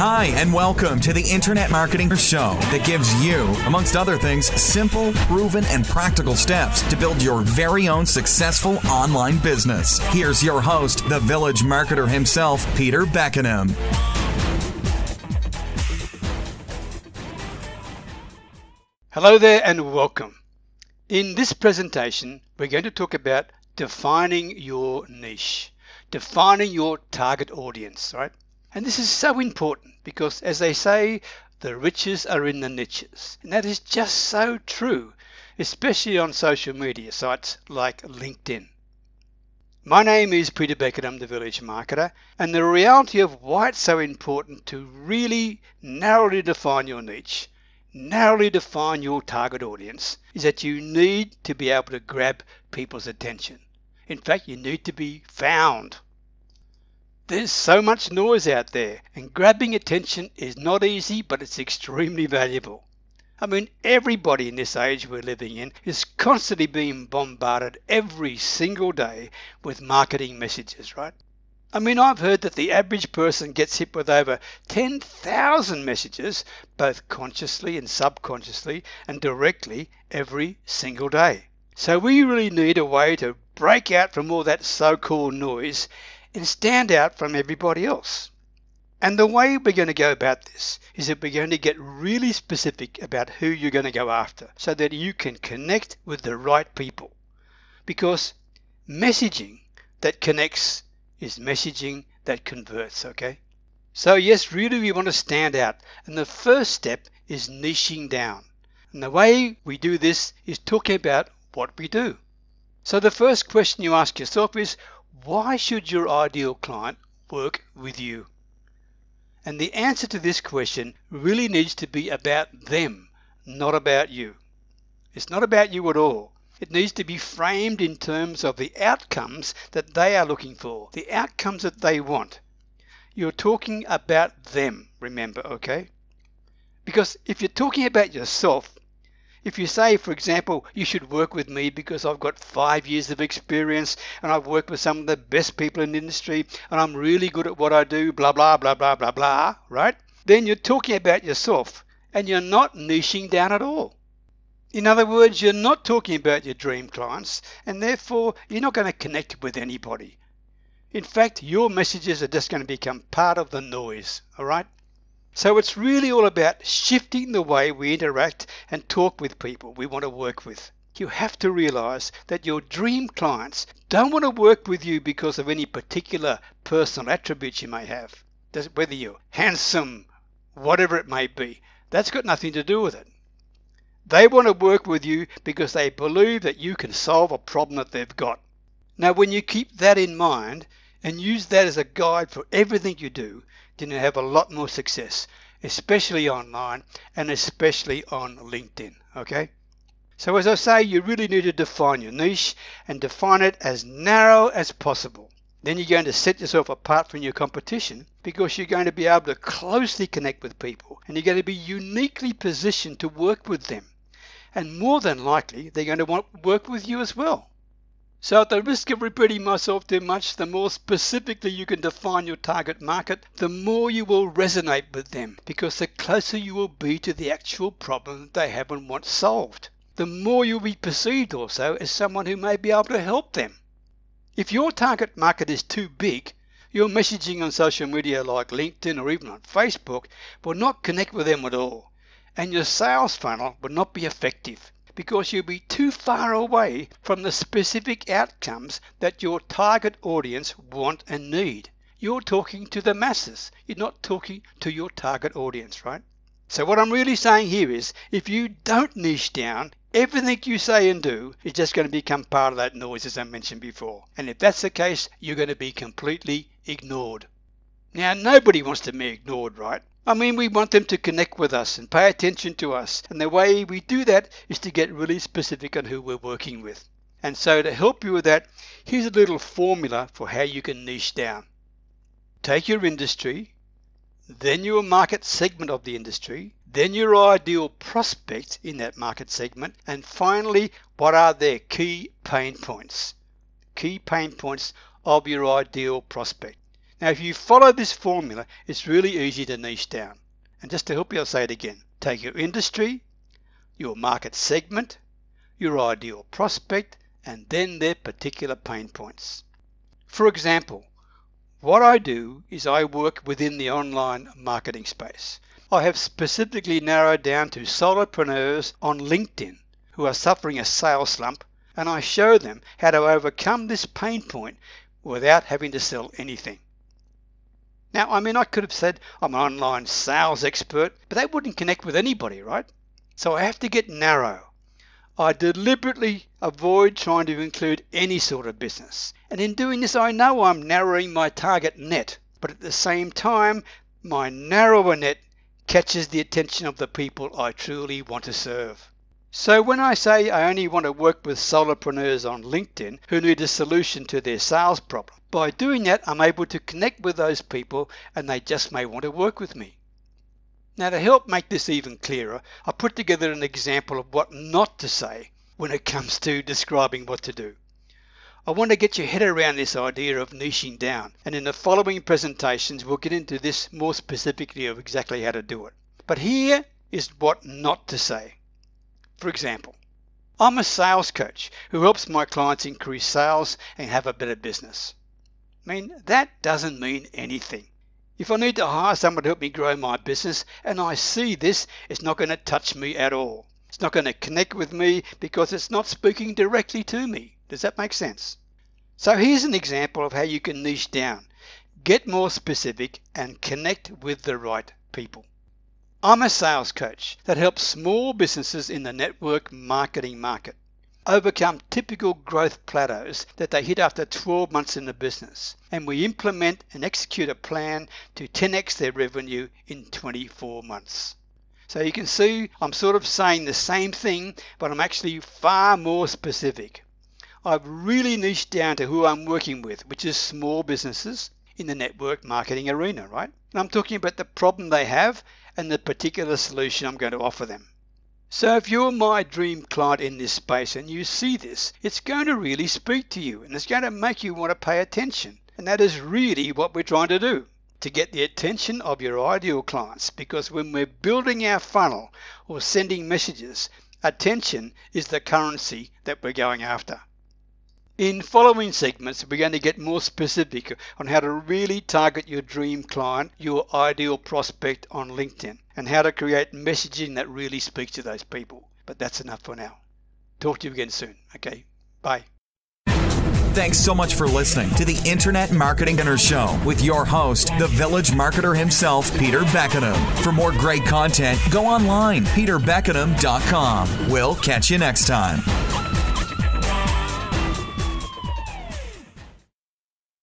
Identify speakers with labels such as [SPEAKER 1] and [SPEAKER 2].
[SPEAKER 1] Hi, and welcome to the Internet Marketing Show that gives you, amongst other things, simple, proven, and practical steps to build your very own successful online business. Here's your host, the village marketer himself, Peter Beckenham.
[SPEAKER 2] Hello there and welcome. In this presentation, we're going to talk about defining your niche, defining your target audience, right? And this is so important because, as they say, the riches are in the niches. And that is just so true, especially on social media sites like LinkedIn. My name is Peter Beckenham, I'm the Village Marketer, and the reality of why it's so important to really narrowly define your niche, narrowly define your target audience, is that you need to be able to grab people's attention. In fact, you need to be found. There's so much noise out there, and grabbing attention is not easy, but it's extremely valuable. I mean, everybody in this age we're living in is constantly being bombarded every single day with marketing messages, right? I mean, I've heard that the average person gets hit with over 10,000 messages, both consciously and subconsciously and directly every single day. So we really need a way to break out from all that so called noise and stand out from everybody else. And the way we're going to go about this is that we're going to get really specific about who you're going to go after so that you can connect with the right people. Because messaging that connects is messaging that converts, okay? So, yes, really, we want to stand out. And the first step is niching down. And the way we do this is talking about what we do. So, the first question you ask yourself is why should your ideal client work with you? And the answer to this question really needs to be about them, not about you. It's not about you at all. It needs to be framed in terms of the outcomes that they are looking for, the outcomes that they want. You're talking about them, remember, okay? Because if you're talking about yourself, if you say, for example, you should work with me because I've got five years of experience and I've worked with some of the best people in the industry and I'm really good at what I do, blah, blah, blah, blah, blah, blah, right? Then you're talking about yourself and you're not niching down at all. In other words, you're not talking about your dream clients and therefore you're not going to connect with anybody. In fact, your messages are just going to become part of the noise, all right? So it's really all about shifting the way we interact and talk with people we want to work with. You have to realize that your dream clients don't want to work with you because of any particular personal attributes you may have. Whether you're handsome, whatever it may be, that's got nothing to do with it. They want to work with you because they believe that you can solve a problem that they've got. Now, when you keep that in mind and use that as a guide for everything you do, then you have a lot more success, especially online and especially on LinkedIn. Okay? So, as I say, you really need to define your niche and define it as narrow as possible. Then you're going to set yourself apart from your competition because you're going to be able to closely connect with people and you're going to be uniquely positioned to work with them. And more than likely, they're going to want to work with you as well. So at the risk of repeating myself too much, the more specifically you can define your target market, the more you will resonate with them because the closer you will be to the actual problem they have and want solved. The more you'll be perceived also as someone who may be able to help them. If your target market is too big, your messaging on social media like LinkedIn or even on Facebook will not connect with them at all, and your sales funnel will not be effective because you'll be too far away from the specific outcomes that your target audience want and need. You're talking to the masses. You're not talking to your target audience, right? So what I'm really saying here is if you don't niche down, everything you say and do is just going to become part of that noise as I mentioned before. And if that's the case, you're going to be completely ignored. Now, nobody wants to be ignored, right? I mean, we want them to connect with us and pay attention to us. And the way we do that is to get really specific on who we're working with. And so, to help you with that, here's a little formula for how you can niche down. Take your industry, then your market segment of the industry, then your ideal prospect in that market segment, and finally, what are their key pain points? Key pain points of your ideal prospect. Now, if you follow this formula, it's really easy to niche down. And just to help you, I'll say it again. Take your industry, your market segment, your ideal prospect, and then their particular pain points. For example, what I do is I work within the online marketing space. I have specifically narrowed down to solopreneurs on LinkedIn who are suffering a sales slump, and I show them how to overcome this pain point without having to sell anything. Now, I mean, I could have said I'm an online sales expert, but that wouldn't connect with anybody, right? So I have to get narrow. I deliberately avoid trying to include any sort of business. And in doing this, I know I'm narrowing my target net, but at the same time, my narrower net catches the attention of the people I truly want to serve. So when I say I only want to work with solopreneurs on LinkedIn who need a solution to their sales problem, by doing that, I'm able to connect with those people and they just may want to work with me. Now, to help make this even clearer, I put together an example of what not to say when it comes to describing what to do. I want to get your head around this idea of niching down, and in the following presentations, we'll get into this more specifically of exactly how to do it. But here is what not to say. For example, I'm a sales coach who helps my clients increase sales and have a better business. I mean, that doesn't mean anything. If I need to hire someone to help me grow my business and I see this, it's not going to touch me at all. It's not going to connect with me because it's not speaking directly to me. Does that make sense? So here's an example of how you can niche down, get more specific, and connect with the right people. I'm a sales coach that helps small businesses in the network marketing market overcome typical growth plateaus that they hit after 12 months in the business. And we implement and execute a plan to 10x their revenue in 24 months. So you can see I'm sort of saying the same thing, but I'm actually far more specific. I've really niched down to who I'm working with, which is small businesses in the network marketing arena, right? And I'm talking about the problem they have and the particular solution I'm going to offer them. So if you're my dream client in this space and you see this, it's going to really speak to you and it's going to make you want to pay attention. And that is really what we're trying to do to get the attention of your ideal clients because when we're building our funnel or sending messages, attention is the currency that we're going after. In following segments, we're going to get more specific on how to really target your dream client, your ideal prospect on LinkedIn, and how to create messaging that really speaks to those people. But that's enough for now. Talk to you again soon. Okay, bye.
[SPEAKER 1] Thanks so much for listening to the Internet Marketing Dinner Show with your host, the village marketer himself, Peter Beckenham. For more great content, go online, peterbeckenham.com. We'll catch you next time.